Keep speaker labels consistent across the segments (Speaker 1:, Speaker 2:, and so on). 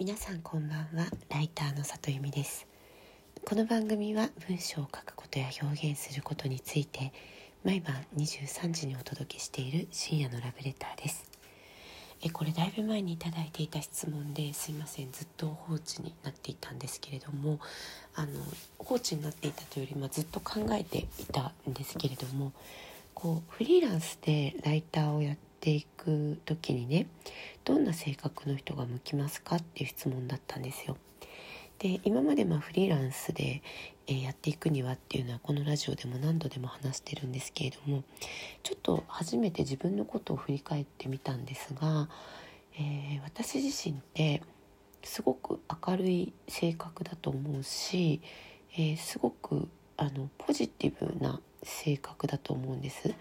Speaker 1: 皆さんこんばんは。ライターの里由美です。この番組は文章を書くことや表現することについて毎晩23時にお届けしている深夜のラブレターです。えこれだいぶ前に頂いていた質問ですいませんずっと放置になっていたんですけれどもあの放置になっていたというより、まずっと考えていたんですけれどもこうフリーランスでライターをやってていく時にねどんな性格の人が向きますかっていう質問だったんですよ。で今までまあフリーランスで、やっていくにはっていうのはこのラジオでも何度でも話してるんですけれどもちょっと初めて自分のことを振り返ってみたんですが、えー、私自身ってすごく明るい性格だと思うし、えー、すごくあのポジティブな性格だと思うんです。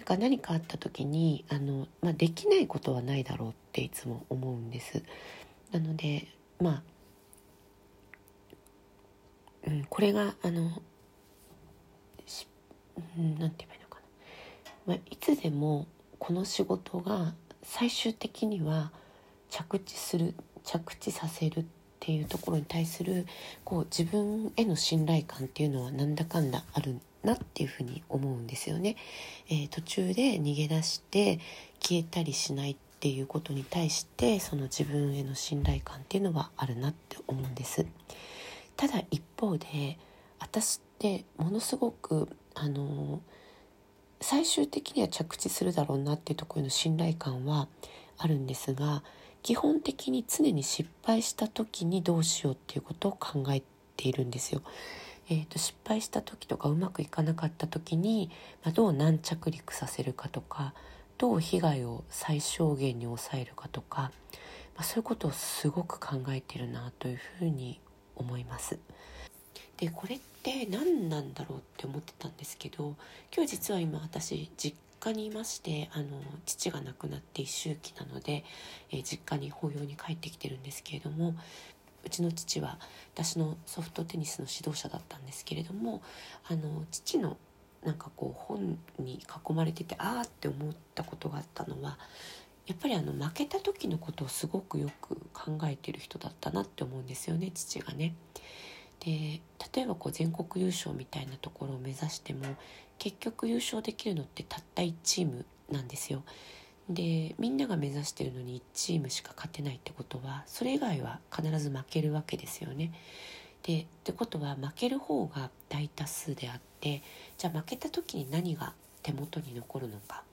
Speaker 1: だから何かあった時にあの、まあ、できないことはないだろうっていつも思うんです。なのでまあ、うん、これがあのうん、なんて言えばいいのかな、まあ、いつでもこの仕事が最終的には着地する着地させるっていうところに対するこう自分への信頼感っていうのはなんだかんだあるなっていうふうに思うんですよね。えー、途中で逃げ出して消えたりしないっていうことに対してその自分への信頼感っていうのはあるなって思うんです。ただ一方で私ってものすごくあの最終的には着地するだろうなっていうところの信頼感はあるんですが基本的に常に失敗した時にどうしようっていうことを考えているんですよ。えーと、失敗した時とかうまくいかなかった時に、まあ、どう軟着陸させるかとかどう被害を最小限に抑えるかとか、まあ、そういうことをすごく考えてるなというふうに思います。でこれって何なんだろうって思ってたんですけど今日実は今私実家にいましてあの父が亡くなって一周期なので、えー、実家に法要に帰ってきてるんですけれどもうちの父は私のソフトテニスの指導者だったんですけれどもあの父のなんかこう本に囲まれててああって思ったことがあったのはやっぱりあの負けた時のことをすごくよく考えてる人だったなって思うんですよね父がね。で例えばこう全国優勝みたいなところを目指しても結局優勝できるのってたった1チームなんですよ。でみんなが目指してるのに1チームしか勝てないってことはそれ以外は必ず負けるわけですよね。でってことは負ける方が大多数であってじゃあ負けた時に何が手元に残るのか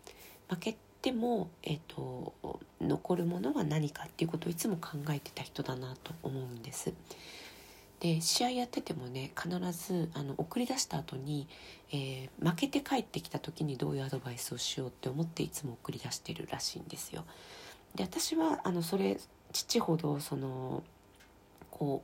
Speaker 1: 負けても、えーと、残るものは何かっていうことをいつも考えてた人だなと思うんです。で試合やっててもね必ずあの送り出した後に、えー、負けて帰ってきた時にどういうアドバイスをしようって思っていつも送り出してるらしいんですよ。で私はあのそれ父ほどそのこ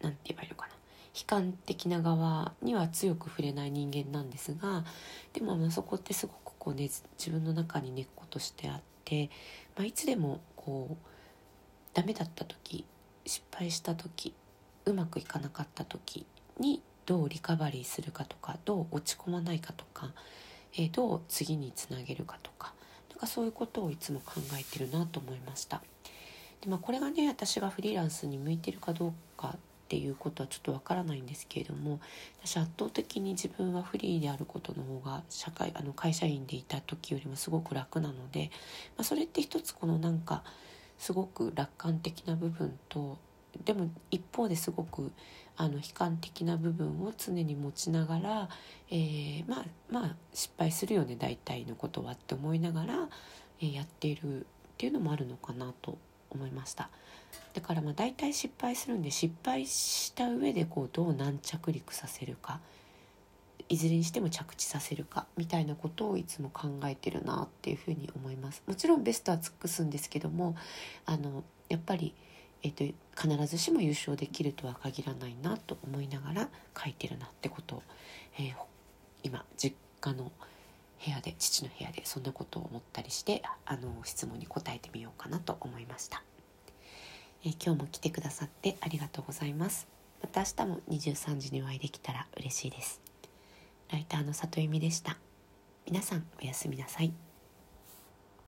Speaker 1: う何て言えばいいのかな悲観的な側には強く触れない人間なんですがでもあそこってすごくこう、ね、自分の中に根っことしてあって、まあ、いつでもこうダメだった時失敗した時うまくいかなかった時にどうリカバリーするかとかどう落ち込まないかとか、えー、どう次につなげるかとかなんかそういうことをいつも考えてるなと思いました。でまあ、これがね私がフリーランスに向いてるかどうかっていうことはちょっとわからないんですけれども私圧倒的に自分はフリーであることの方が社会あの会社員でいた時よりもすごく楽なので、まあ、それって一つこのなんかすごく楽観的な部分とでも一方ですごくあの悲観的な部分を常に持ちながら、えー、まあまあ失敗するよね大体のことはって思いながら、えー、やっているっていうのもあるのかなと思いました。だからまあ大体失敗するんで失敗した上でこうどう軟着陸させるかいずれにしても着地させるかみたいなことをいつも考えてるなっていうふうに思います。もちろんベストは尽くすんですけどもあのやっぱりえーと、必ずしも優勝できるとは限らないなと思いながら書いてるなってこと。を、えー、今実家の部屋で父の部屋でそんなことを思ったりしてあの質問に答えてみようかなと思いました、えー、今日も来てくださってありがとうございます。また明日も23時にお会いできたら嬉しいです。ライターの里由美でした。皆さんおやすみなさい。